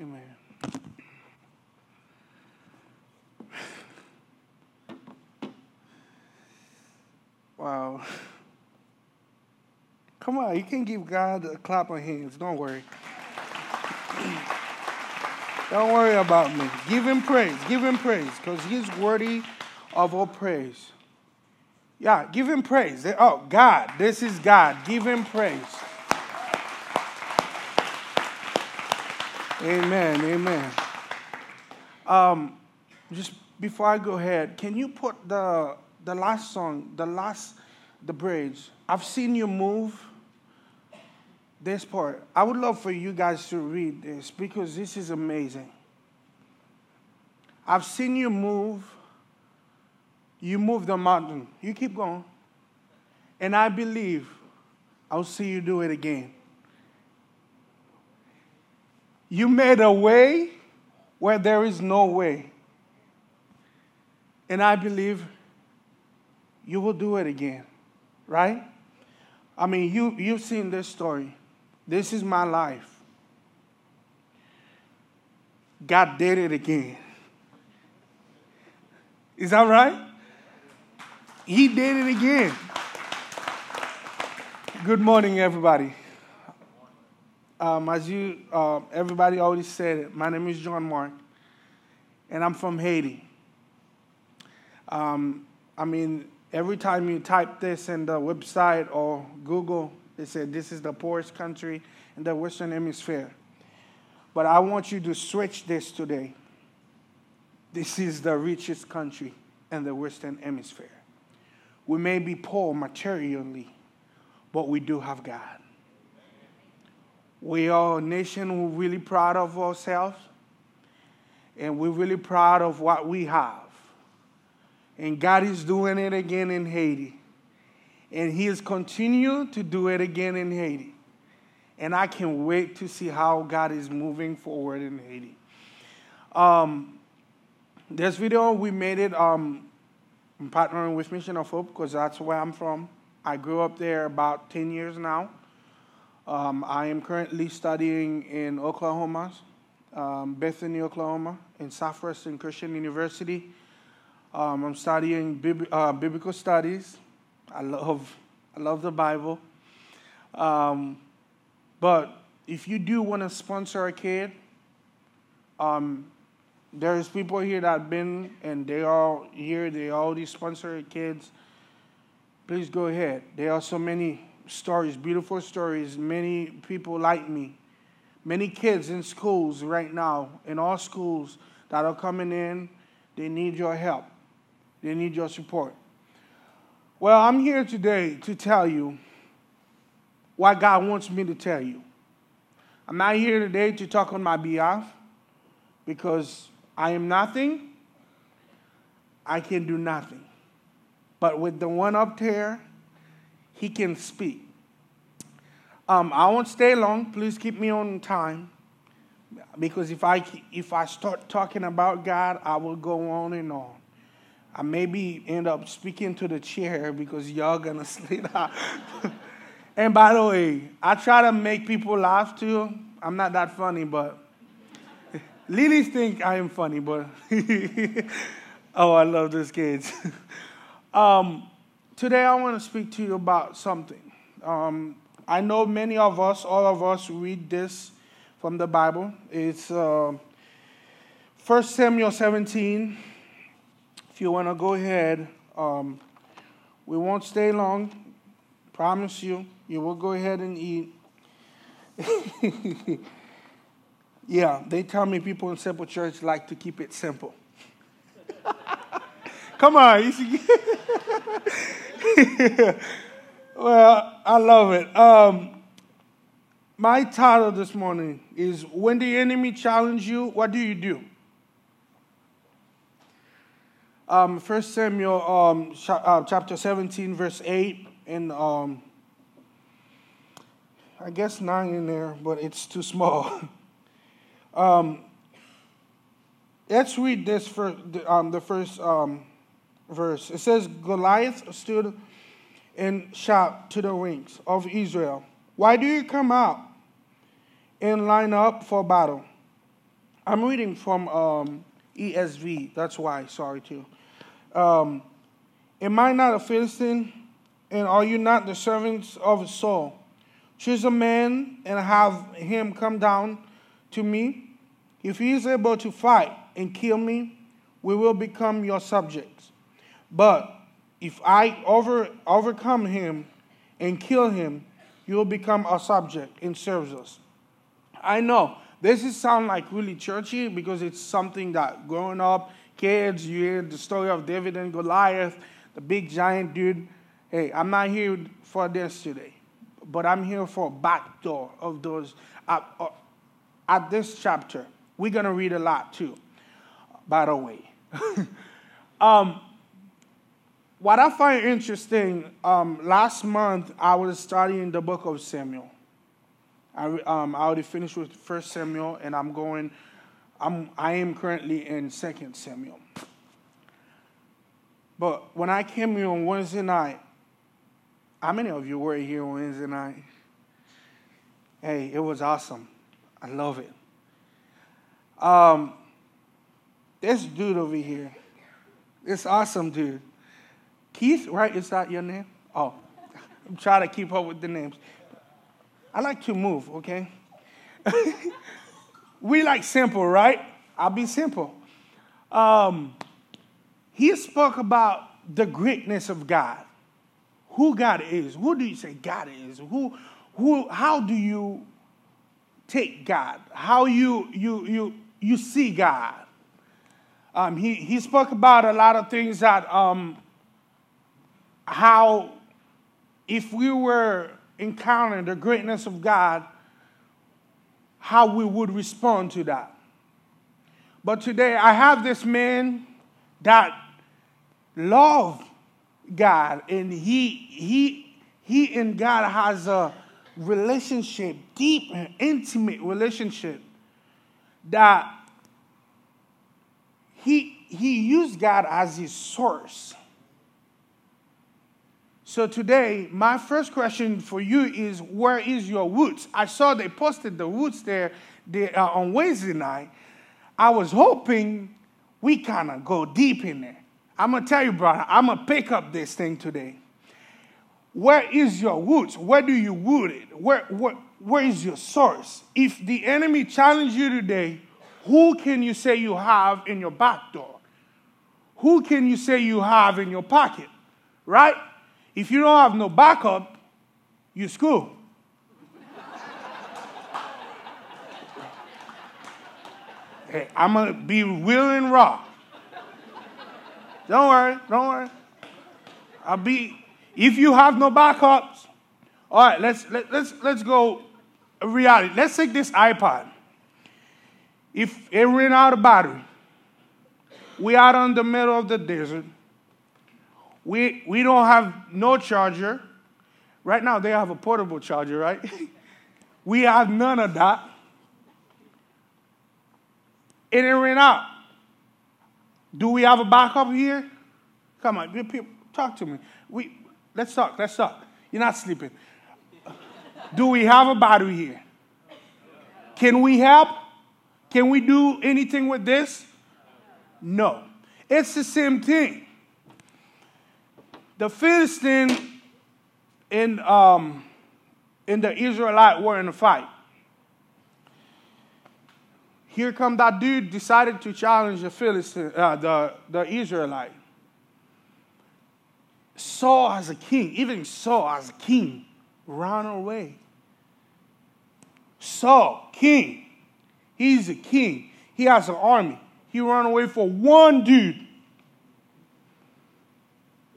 Amen. Wow. Come on, you can give God a clap of hands. Don't worry. Don't worry about me. Give him praise. Give him praise because he's worthy of all praise. Yeah, give him praise. Oh, God, this is God. Give him praise. Amen. Amen. Um, just before I go ahead, can you put the the last song, the last the bridge? I've seen you move. This part, I would love for you guys to read this because this is amazing. I've seen you move. You move the mountain. You keep going. And I believe I'll see you do it again. You made a way where there is no way. And I believe you will do it again, right? I mean, you, you've seen this story. This is my life. God did it again. Is that right? He did it again. Good morning, everybody. Um, as you, uh, everybody already said it, my name is Jean Marc, and I'm from Haiti. Um, I mean, every time you type this in the website or Google, they said this is the poorest country in the Western Hemisphere. But I want you to switch this today. This is the richest country in the Western Hemisphere. We may be poor materially, but we do have God. We are a nation we're really proud of ourselves, and we're really proud of what we have. And God is doing it again in Haiti and he is continuing to do it again in Haiti. And I can't wait to see how God is moving forward in Haiti. Um, this video, we made it um, partnering with Mission of Hope because that's where I'm from. I grew up there about 10 years now. Um, I am currently studying in Oklahoma, um, Bethany, Oklahoma, in Southwestern Christian University. Um, I'm studying bib- uh, biblical studies I love, I love the Bible. Um, but if you do want to sponsor a kid, um, there's people here that have been and they are here, they already sponsor kids. Please go ahead. There are so many stories, beautiful stories. Many people like me. Many kids in schools right now, in all schools that are coming in, they need your help. They need your support. Well, I'm here today to tell you what God wants me to tell you. I'm not here today to talk on my behalf because I am nothing. I can do nothing. But with the one up there, he can speak. Um, I won't stay long. Please keep me on time. Because if I, if I start talking about God, I will go on and on. I maybe end up speaking to the chair because y'all gonna sit out. and by the way, I try to make people laugh too. I'm not that funny, but ladies think I am funny, but oh, I love those kids. um, today, I want to speak to you about something. Um, I know many of us, all of us, read this from the Bible. It's uh, 1 Samuel 17 if you want to go ahead, um, we won't stay long. Promise you, you will go ahead and eat. yeah, they tell me people in simple church like to keep it simple. Come on. well, I love it. Um, my title this morning is When the Enemy Challenge You, What Do You Do? um, 1 Samuel um, uh, chapter 17, verse 8, and um, I guess 9 in there, but it's too small. um, let's read this for um, the first um, verse. It says, Goliath stood and shouted to the wings of Israel, Why do you come out and line up for battle? I'm reading from um, ESV. That's why. Sorry, too. Um, Am I not a Philistine? And are you not the servants of Saul? Choose a man and have him come down to me. If he is able to fight and kill me, we will become your subjects. But if I over, overcome him and kill him, you will become our subject and serve us. I know this is sound like really churchy because it's something that growing up, kids, you hear the story of David and Goliath, the big giant dude. Hey, I'm not here for this today, but I'm here for a backdoor of those. Uh, uh, at this chapter, we're going to read a lot too, by the way. um, what I find interesting, um, last month I was studying the book of Samuel. I, um, I already finished with First Samuel, and I'm going. I'm I am currently in Second Samuel. But when I came here on Wednesday night, how many of you were here on Wednesday night? Hey, it was awesome. I love it. Um, this dude over here, this awesome dude, Keith, right? Is that your name? Oh, I'm trying to keep up with the names. I like to move, okay? we like simple, right? I'll be simple. Um, he spoke about the greatness of God, who God is. Who do you say God is? Who, who, how do you take God? How you, you, you, you see God? Um, he, he spoke about a lot of things that um, how if we were encountering the greatness of God, how we would respond to that. But today I have this man that love God and he he he and God has a relationship, deep and intimate relationship that he he used God as his source. So today, my first question for you is where is your roots? I saw they posted the roots there, uh, on Wednesday night. I was hoping we kind of go deep in there. I'm going to tell you, brother, I'm going to pick up this thing today. Where is your roots? Where do you root it? Where, where, where is your source? If the enemy challenge you today, who can you say you have in your back door? Who can you say you have in your pocket? Right? If you don't have no backup, you screw. hey, I'm gonna be real and raw. Don't worry, don't worry. I'll be, if you have no backups, all right, let's, let, let's, let's go reality. Let's take this iPod. If it ran out of battery, we out in the middle of the desert. We, we don't have no charger. Right now, they have a portable charger, right? we have none of that. It ran out. Do we have a backup here? Come on, people, talk to me. We, let's talk, let's talk. You're not sleeping. Do we have a battery here? Can we help? Can we do anything with this? No. It's the same thing. The Philistine and, um, and the Israelite were in a fight. Here come that dude decided to challenge the Philistine, uh, the, the Israelite. Saul as a king, even Saul as a king, ran away. Saul, king, he's a king. He has an army. He ran away for one dude.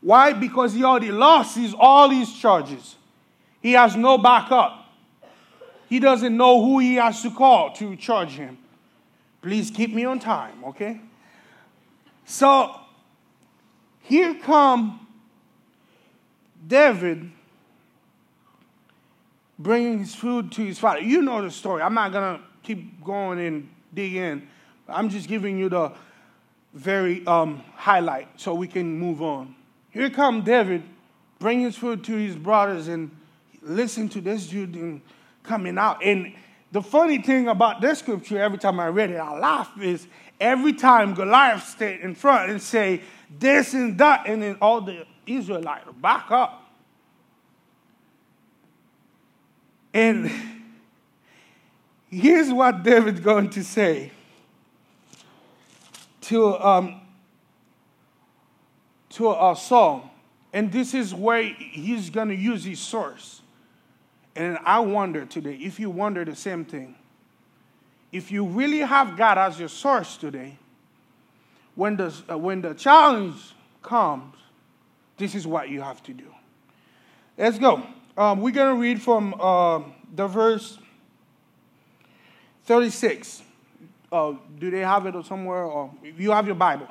Why? Because he already lost his, all these charges. He has no backup. He doesn't know who he has to call to charge him. Please keep me on time, okay? So here come David bringing his food to his father. You know the story. I'm not going to keep going and dig in. I'm just giving you the very um, highlight so we can move on. Here come David bringing his food to his brothers and listen to this dude coming out. And the funny thing about this scripture, every time I read it, I laugh, is every time Goliath stayed in front and say this and that, and then all the Israelites back up. And here's what David's going to say to, um, to a Saul. And this is where he's going to use his source. And I wonder today, if you wonder the same thing, if you really have God as your source today, when the, uh, when the challenge comes, this is what you have to do. Let's go. Um, we're going to read from uh, the verse 36. Uh, do they have it somewhere? Or you have your Bible?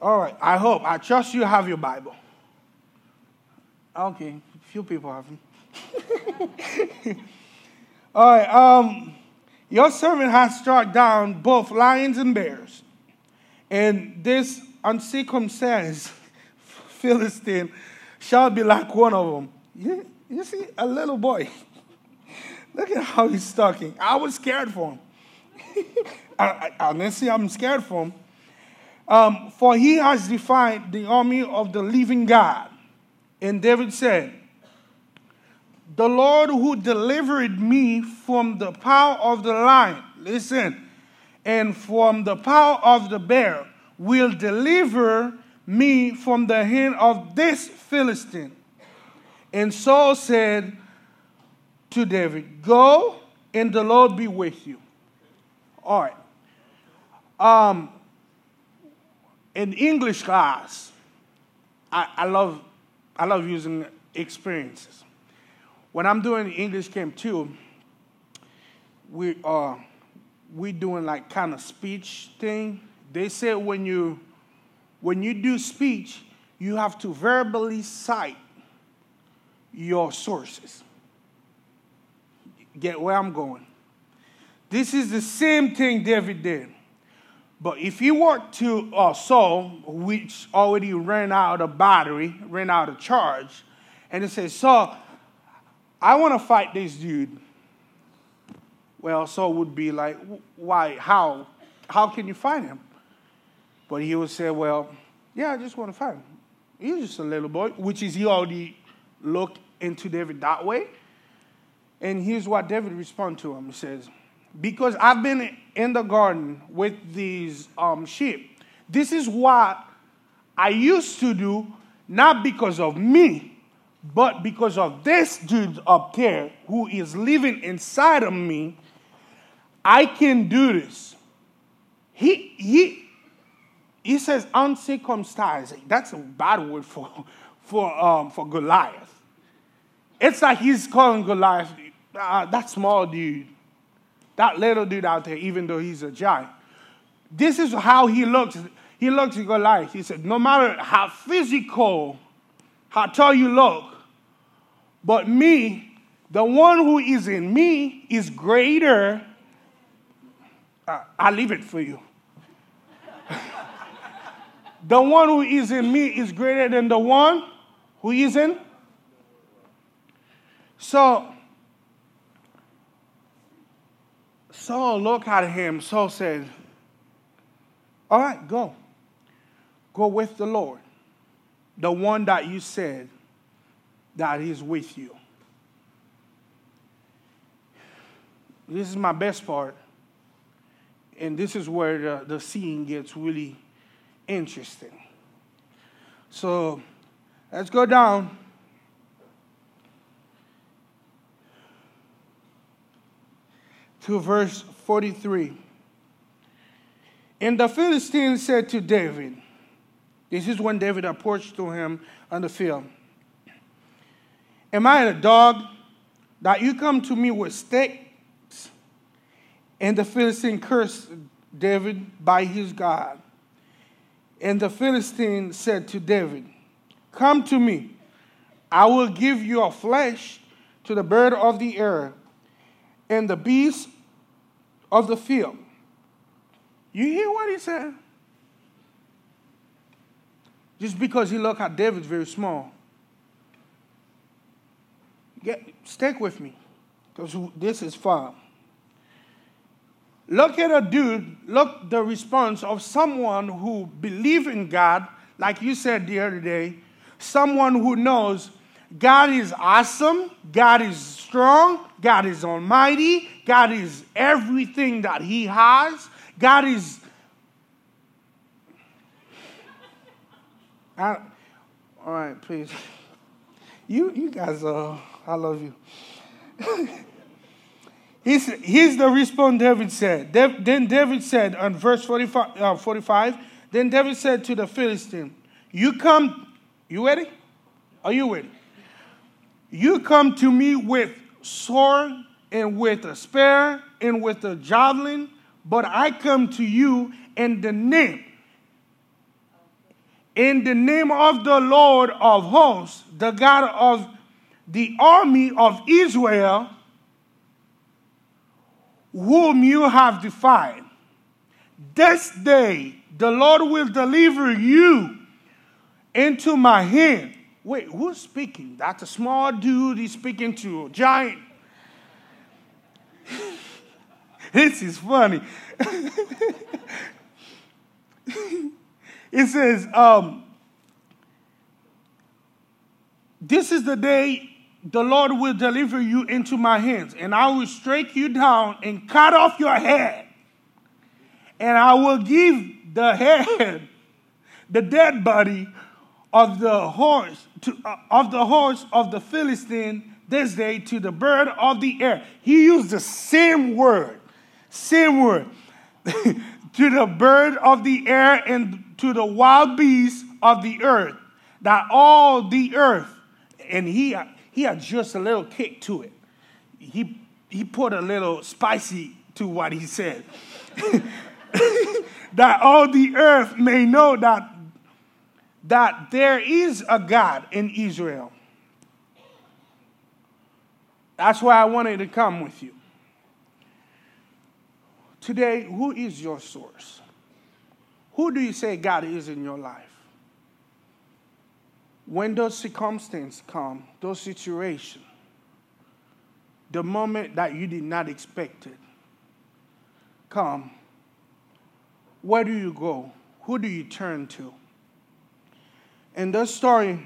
All right. I hope. I trust you have your Bible. Okay. Few people have them. All right. Um, your servant has struck down both lions and bears, and this uncircumcised Philistine shall be like one of them. You, you see, a little boy. Look at how he's talking. I was scared for him. I, I, honestly, I'm scared for him. Um, for he has defied the army of the living God. And David said, the Lord who delivered me from the power of the lion, listen, and from the power of the bear, will deliver me from the hand of this Philistine. And Saul said to David, Go and the Lord be with you. All right. Um, in English class, I, I love I love using experiences when I'm doing English Camp 2, we are uh, we doing like kind of speech thing. They say when you when you do speech, you have to verbally cite your sources. Get where I'm going. This is the same thing David did. But if he were to uh, Saul, which already ran out of battery, ran out of charge, and he says, Saul, I want to fight this dude. Well, Saul would be like, why? How? How can you fight him? But he would say, well, yeah, I just want to fight him. He's just a little boy, which is he already looked into David that way. And here's what David responded to him. He says, because I've been in the garden with these um, sheep. This is what I used to do, not because of me, but because of this dude up there who is living inside of me, I can do this. He, he, he says uncircumcised. That's a bad word for, for, um, for Goliath. It's like he's calling Goliath uh, that small dude, that little dude out there, even though he's a giant. This is how he looks. He looks at Goliath. He said, No matter how physical how tall you look. But me, the one who is in me, is greater. Uh, I leave it for you. the one who is in me is greater than the one who is in. So, Saul looked at him. Saul said, All right, go. Go with the Lord the one that you said that is with you. This is my best part. And this is where the, the scene gets really interesting. So let's go down. To verse 43. And the Philistine said to David, this is when David approached to him on the field. Am I a dog that you come to me with sticks? And the Philistine cursed David by his God. And the Philistine said to David, Come to me, I will give your flesh to the bird of the air and the beast of the field. You hear what he said? Just because he looked at David very small. Get, stick with me. because this is fun. Look at a dude, look the response of someone who believes in God, like you said the other day, someone who knows God is awesome, God is strong, God is almighty, God is everything that He has, God is. I, all right, please. You, you guys, uh, I love you. he's, the response David said. Then David said on verse 45, uh, 45, then David said to the Philistine, You come, you ready? Are you ready? You come to me with sword and with a spear and with a javelin, but I come to you in the name, in the name of the Lord of hosts, the God of the army of Israel, whom you have defied. This day the Lord will deliver you into my hand Wait, who's speaking? That's a small dude. He's speaking to a giant. this is funny. it says, um, This is the day the Lord will deliver you into my hands, and I will strike you down and cut off your head. And I will give the head, the dead body, of the horse to, uh, of the horse of the Philistine this day to the bird of the air. He used the same word, same word, to the bird of the air and to the wild beasts of the earth, that all the earth, and he he had just a little kick to it. He he put a little spicy to what he said. that all the earth may know that that there is a God in Israel. That's why I wanted to come with you. Today, who is your source? Who do you say God is in your life? When those circumstances come, those situations, the moment that you did not expect it come, where do you go? Who do you turn to? In this story,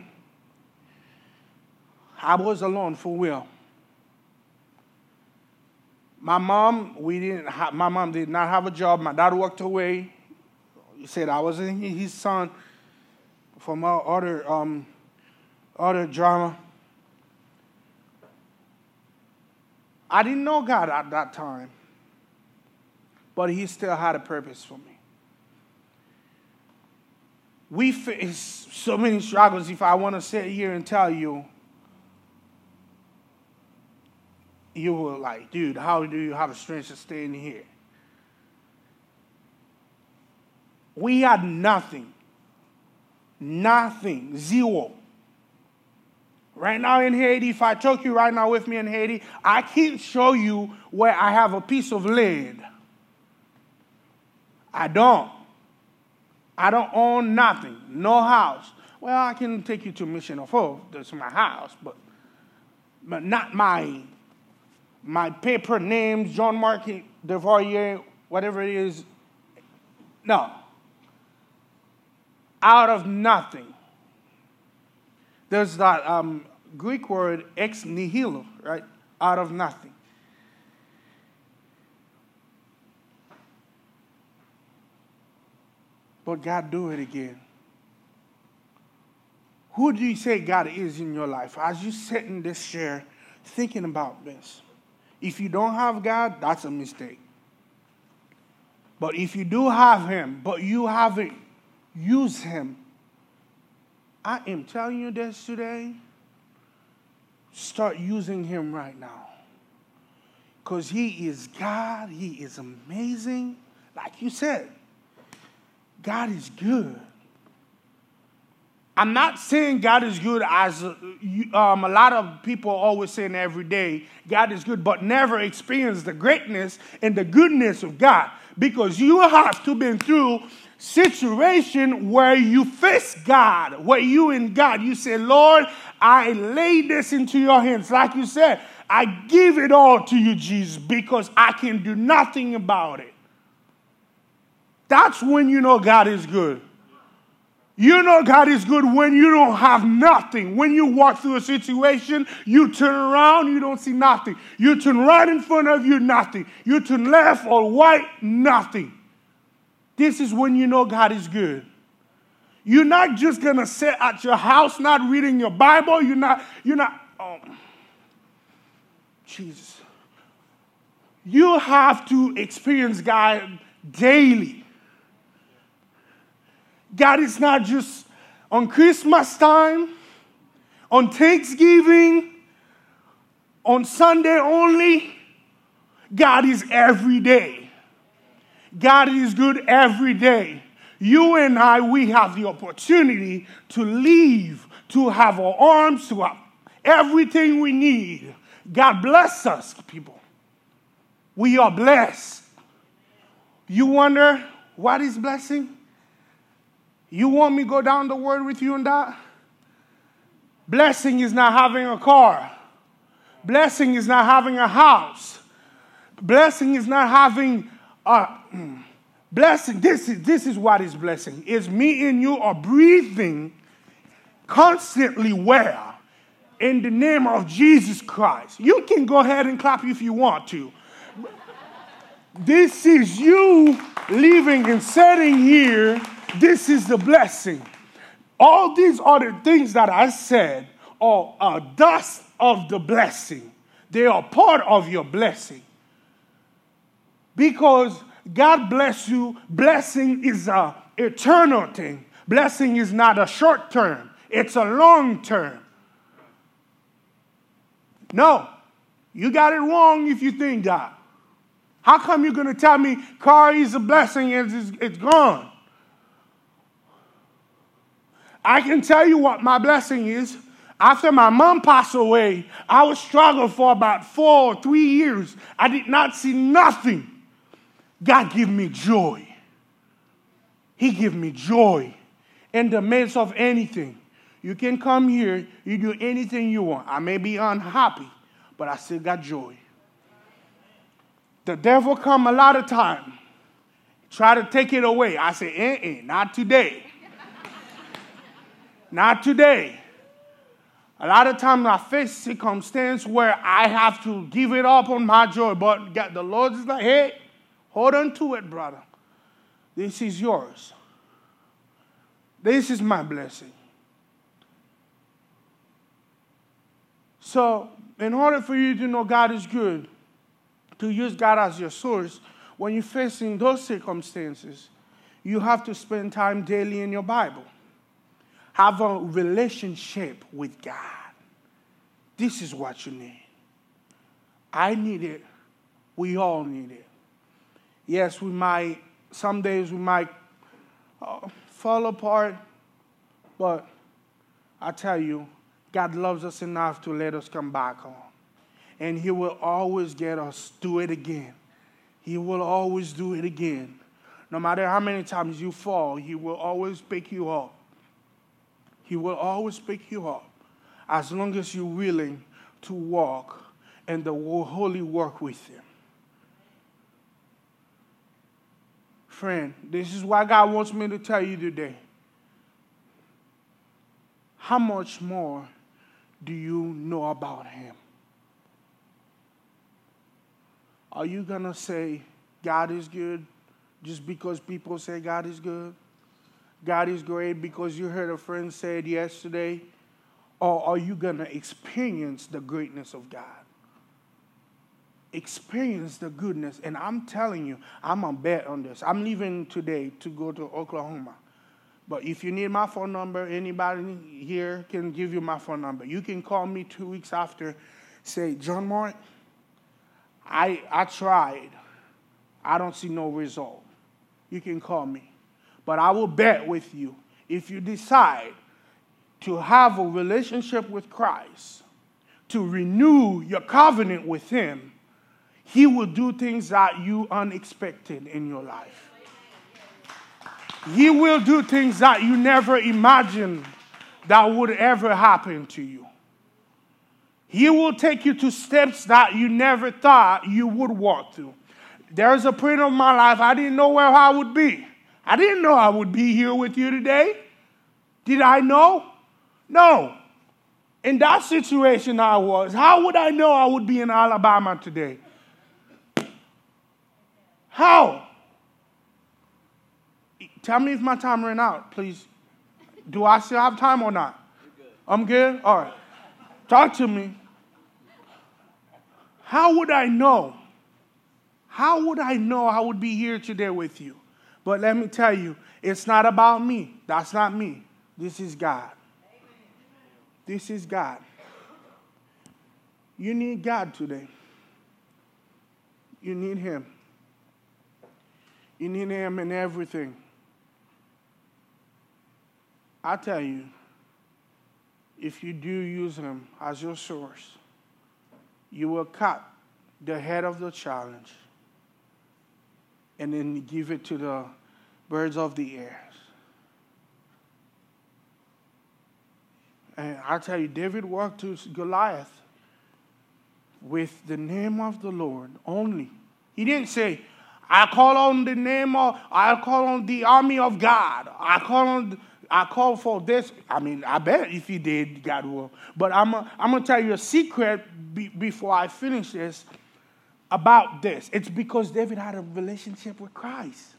I was alone for real. My mom, we didn't. Have, my mom did not have a job. My dad walked away. He said I was his son from other um, other drama. I didn't know God at that time, but He still had a purpose for me we face so many struggles. If I want to sit here and tell you, you will like, dude, how do you have the strength to stay in here? We had nothing. Nothing. Zero. Right now in Haiti, if I took you right now with me in Haiti, I can't show you where I have a piece of lead. I don't. I don't own nothing, no house. Well, I can take you to Mission of Hope. That's my house, but but not my my paper names, Jean Marc Desvarieux, whatever it is. No. Out of nothing. There's that um, Greek word ex nihilo, right? Out of nothing. But God do it again. Who do you say God is in your life? As you sit in this chair thinking about this, if you don't have God, that's a mistake. But if you do have Him, but you haven't used Him, I am telling you this today. Start using Him right now. Because He is God, He is amazing. Like you said, God is good. I'm not saying God is good as um, a lot of people always saying every day, God is good, but never experience the greatness and the goodness of God. Because you have to been through situation where you face God, where you in God, you say, Lord, I lay this into your hands. Like you said, I give it all to you, Jesus, because I can do nothing about it. That's when you know God is good. You know God is good when you don't have nothing. When you walk through a situation, you turn around, you don't see nothing. You turn right in front of you, nothing. You turn left or right, nothing. This is when you know God is good. You're not just gonna sit at your house not reading your Bible. You're not, you're not, oh, Jesus. You have to experience God daily. God is not just on Christmas time, on Thanksgiving, on Sunday only. God is every day. God is good every day. You and I, we have the opportunity to live, to have our arms, to have everything we need. God bless us, people. We are blessed. You wonder what is blessing? You want me to go down the word with you on that? Blessing is not having a car. Blessing is not having a house. Blessing is not having a mm. blessing. This is, this is what is blessing. Is me and you are breathing constantly well in the name of Jesus Christ. You can go ahead and clap if you want to. This is you living and sitting here this is the blessing. All these other things that I said are, are dust of the blessing. They are part of your blessing. Because God bless you, blessing is a eternal thing. Blessing is not a short term, it's a long term. No, you got it wrong if you think that. How come you're going to tell me car is a blessing and it's, it's gone? I can tell you what my blessing is. After my mom passed away, I was struggling for about four or three years. I did not see nothing. God give me joy. He give me joy in the midst of anything. You can come here, you do anything you want. I may be unhappy, but I still got joy. The devil come a lot of time, try to take it away. I say, eh, eh, not today. Not today. A lot of times I face circumstance where I have to give it up on my joy, but the Lord is like, hey, hold on to it, brother. This is yours. This is my blessing. So, in order for you to know God is good, to use God as your source, when you're facing those circumstances, you have to spend time daily in your Bible have a relationship with God. This is what you need. I need it. We all need it. Yes, we might, some days we might uh, fall apart, but I tell you, God loves us enough to let us come back home. And He will always get us do it again. He will always do it again. No matter how many times you fall, He will always pick you up he will always pick you up as long as you're willing to walk and the holy work with Him. Friend, this is why God wants me to tell you today. How much more do you know about Him? Are you going to say God is good just because people say God is good? God is great because you heard a friend say it yesterday? Or are you going to experience the greatness of God? Experience the goodness. And I'm telling you, I'm a bet on this. I'm leaving today to go to Oklahoma. But if you need my phone number, anybody here can give you my phone number. You can call me two weeks after, say, Jean Marc, I, I tried. I don't see no result. You can call me. But I will bet with you if you decide to have a relationship with Christ, to renew your covenant with Him, He will do things that you unexpected in your life. He will do things that you never imagined that would ever happen to you. He will take you to steps that you never thought you would walk through. There's a point of my life I didn't know where I would be. I didn't know I would be here with you today. Did I know? No. In that situation I was, how would I know I would be in Alabama today? How? Tell me if my time ran out, please. Do I still have time or not? Good. I'm good? All right. Talk to me. How would I know? How would I know I would be here today with you? But let me tell you, it's not about me. That's not me. This is God. This is God. You need God today. You need Him. You need Him in everything. I tell you, if you do use Him as your source, you will cut the head of the challenge and then give it to the birds of the air. And I tell you, David walked to Goliath with the name of the Lord only. He didn't say, I call on the name of, I call on the army of God. I call on, I call for this. I mean, I bet if he did, God will. But I'm, a, I'm going to tell you a secret be, before I finish this about this. It's because David had a relationship with Christ.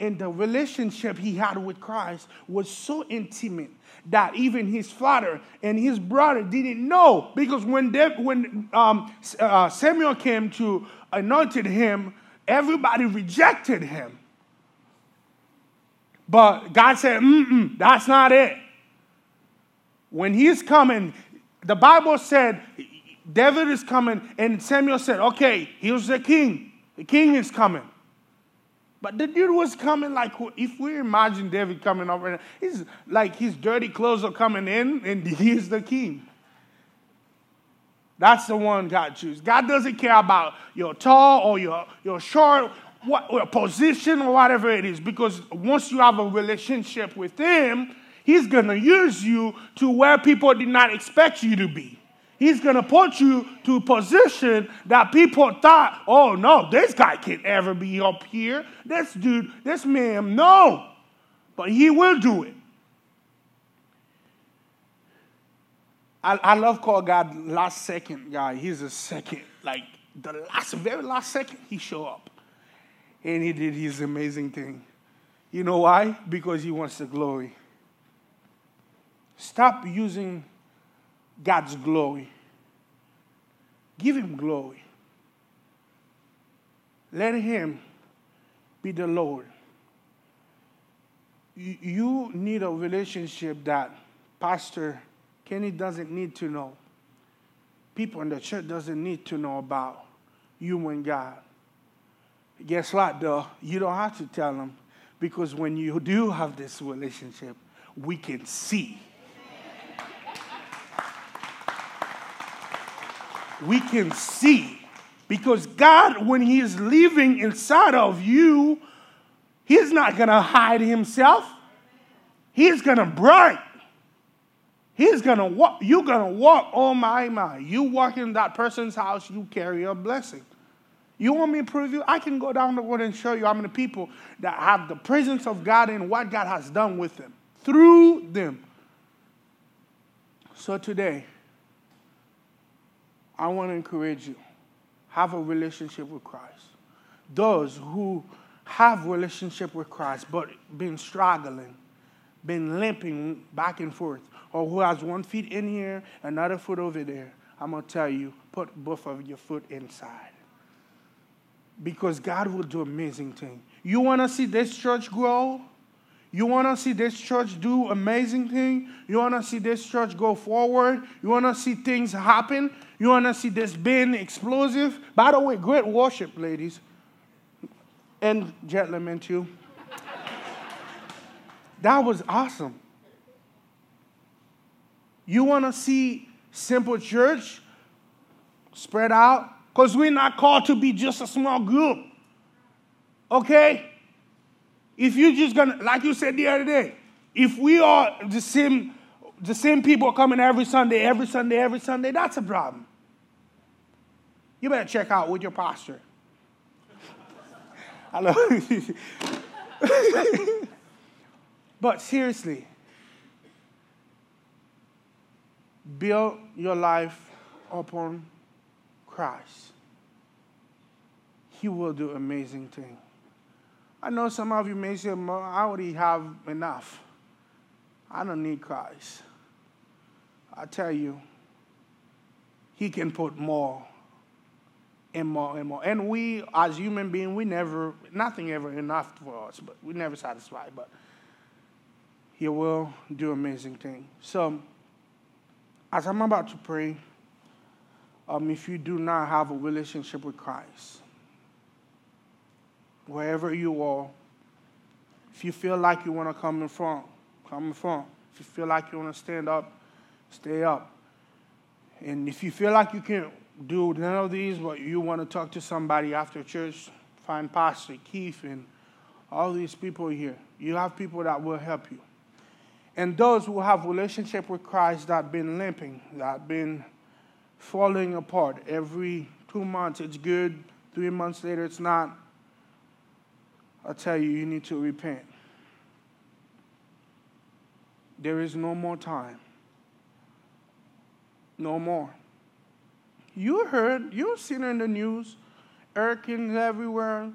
And the relationship he had with Christ was so intimate that even his father and his brother didn't know. Because when, when um, uh, Samuel came to anointed him, everybody rejected him. But God said, mm that's not it. When he's coming, the Bible said David is coming, and Samuel said, Okay, here's the king. The king is coming. But the dude was coming like, if we imagine David coming over, he's like his dirty clothes are coming in, and he's the king. That's the one God chooses. God doesn't care about your tall or your, your short, what, or position or whatever it is, because once you have a relationship with Him, He's going to use you to where people did not expect you to be. He's going to put you to a position that people thought, oh no, this guy can't ever be up here. This dude, this man, no. But he will do it. I, I love call God last second guy. He's a second, like the last, very last second, he show up. And he did his amazing thing. You know why? Because he wants the glory. Stop using God's glory. Give him glory. Let him be the Lord. You need a relationship that Pastor Kenny doesn't need to know. People in the church doesn't need to know about you and God. Guess what, though? You don't have to tell them because when you do have this relationship, we can see we can see. Because God, when He is living inside of you, He's not going to hide Himself. He's going to bright. He's going to walk. You're going to walk. Oh, my, my. You walk in that person's house, you carry a blessing. You want me to prove you? I can go down the road and show you how many people that have the presence of God and what God has done with them through them. So today, I want to encourage you have a relationship with Christ. Those who have relationship with Christ but been struggling, been limping back and forth, or who has one foot in here, another foot over there, I'm going to tell you, put both of your foot inside. Because God will do amazing things. You want to see this church grow? You want to see this church do amazing things? You want to see this church go forward? You want to see things happen? You want to see this being explosive? By the way, great worship, ladies. And gentlemen, too. that was awesome. You want to see simple church spread out? Because we're not called to be just a small group. Okay? If you're just gonna, like you said the other day, if we are the same the same people are coming every Sunday, every Sunday, every Sunday, that's a problem. You better check out with your pastor. I love But seriously, build your life upon Christ. He will do amazing things. I know some of you may say, I already have enough. I don't need Christ. I tell you, He can put more and more and more. And we, as human beings, we never, nothing ever enough for us, but we never satisfied. But He will do amazing things. So, as I'm about to pray, um, if you do not have a relationship with Christ, wherever you are, if you feel like you want to come in front, come in front. If you feel like you want to stand up, stay up. And if you feel like you can't do none of these, but you want to talk to somebody after church, find Pastor Keith and all these people here. You have people that will help you. And those who have relationship with Christ that been limping, that been falling apart every two months, it's good. Three months later, it's not. I tell you, you need to repent. There is no more time. No more. You heard, you've seen in the news, hurricanes everywhere,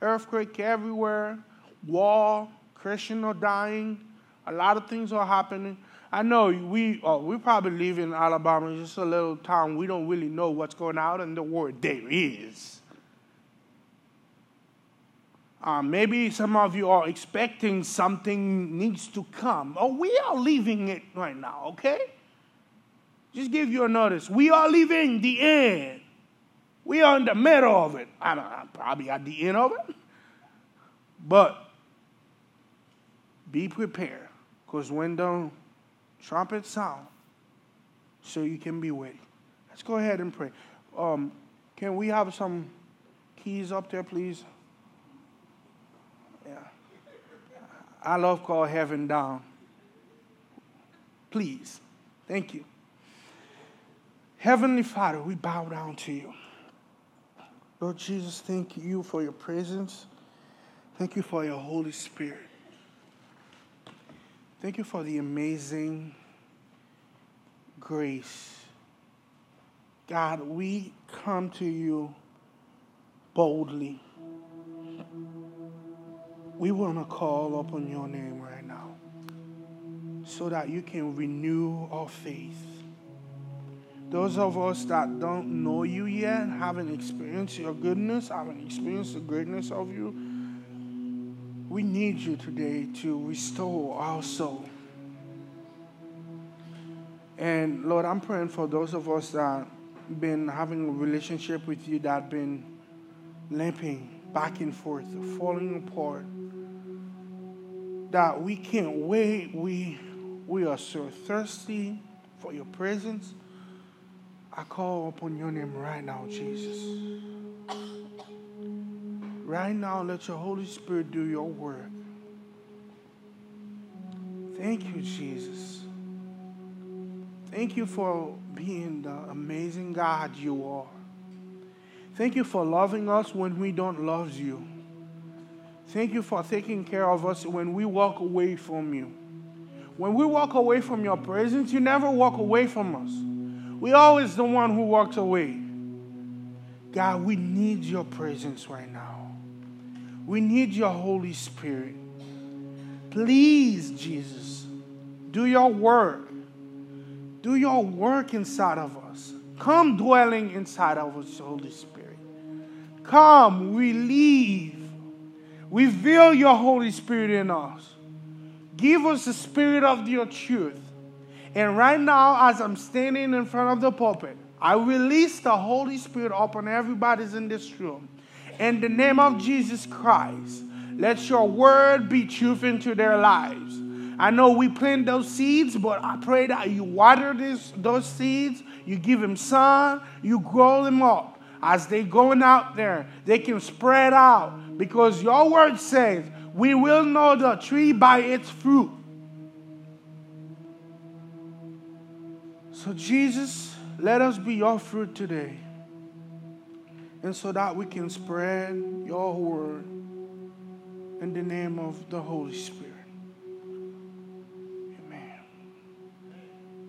earthquake everywhere, war, Christians are dying, a lot of things are happening. I know we oh, we probably live in Alabama, just a little town. We don't really know what's going on in the world. There is. Uh, maybe some of you are expecting something needs to come. Oh, we are living it right now, okay? Just give you a notice. We are living the end. We are in the middle of it. I don't know, probably at the end of it. But be prepared. Because when the trumpet sound, so you can be ready. Let's go ahead and pray. Um, can we have some keys up there, please? Yeah. I love call heaven down. Please. Thank you. Heavenly Father, we bow down to you. Lord Jesus, thank you for your presence. Thank you for your Holy Spirit. Thank you for the amazing grace. God, we come to you boldly we want to call upon your name right now so that you can renew our faith. Those of us that don't know you yet, haven't experienced your goodness, haven't experienced the greatness of you, we need you today to restore our soul. And Lord, I'm praying for those of us that been having a relationship with you that been limping back and forth, falling apart that we can't wait. We, we are so thirsty for your presence. I call upon your name right now, Jesus. Right now, let your Holy Spirit do your work. Thank you, Jesus. Thank you for being the amazing God you are. Thank you for loving us when we don't love you. Thank you for taking care of us when we walk away from you. When we walk away from your presence, you never walk away from us. We always the one who walks away. God, we need your presence right now. We need your Holy Spirit. Please, Jesus, do your work. Do your work inside of us. Come dwelling inside of us, Holy Spirit. Come, we leave. Reveal your Holy Spirit in us. Give us the spirit of your truth. And right now, as I'm standing in front of the pulpit, I release the Holy Spirit upon everybody's in this room. In the name of Jesus Christ, let your word be truth into their lives. I know we plant those seeds, but I pray that you water this, those seeds, you give them sun, you grow them up as they going out there, they can spread out because your word says we will know the tree by its fruit. So, Jesus, let us be your fruit today. And so that we can spread your word in the name of the Holy Spirit.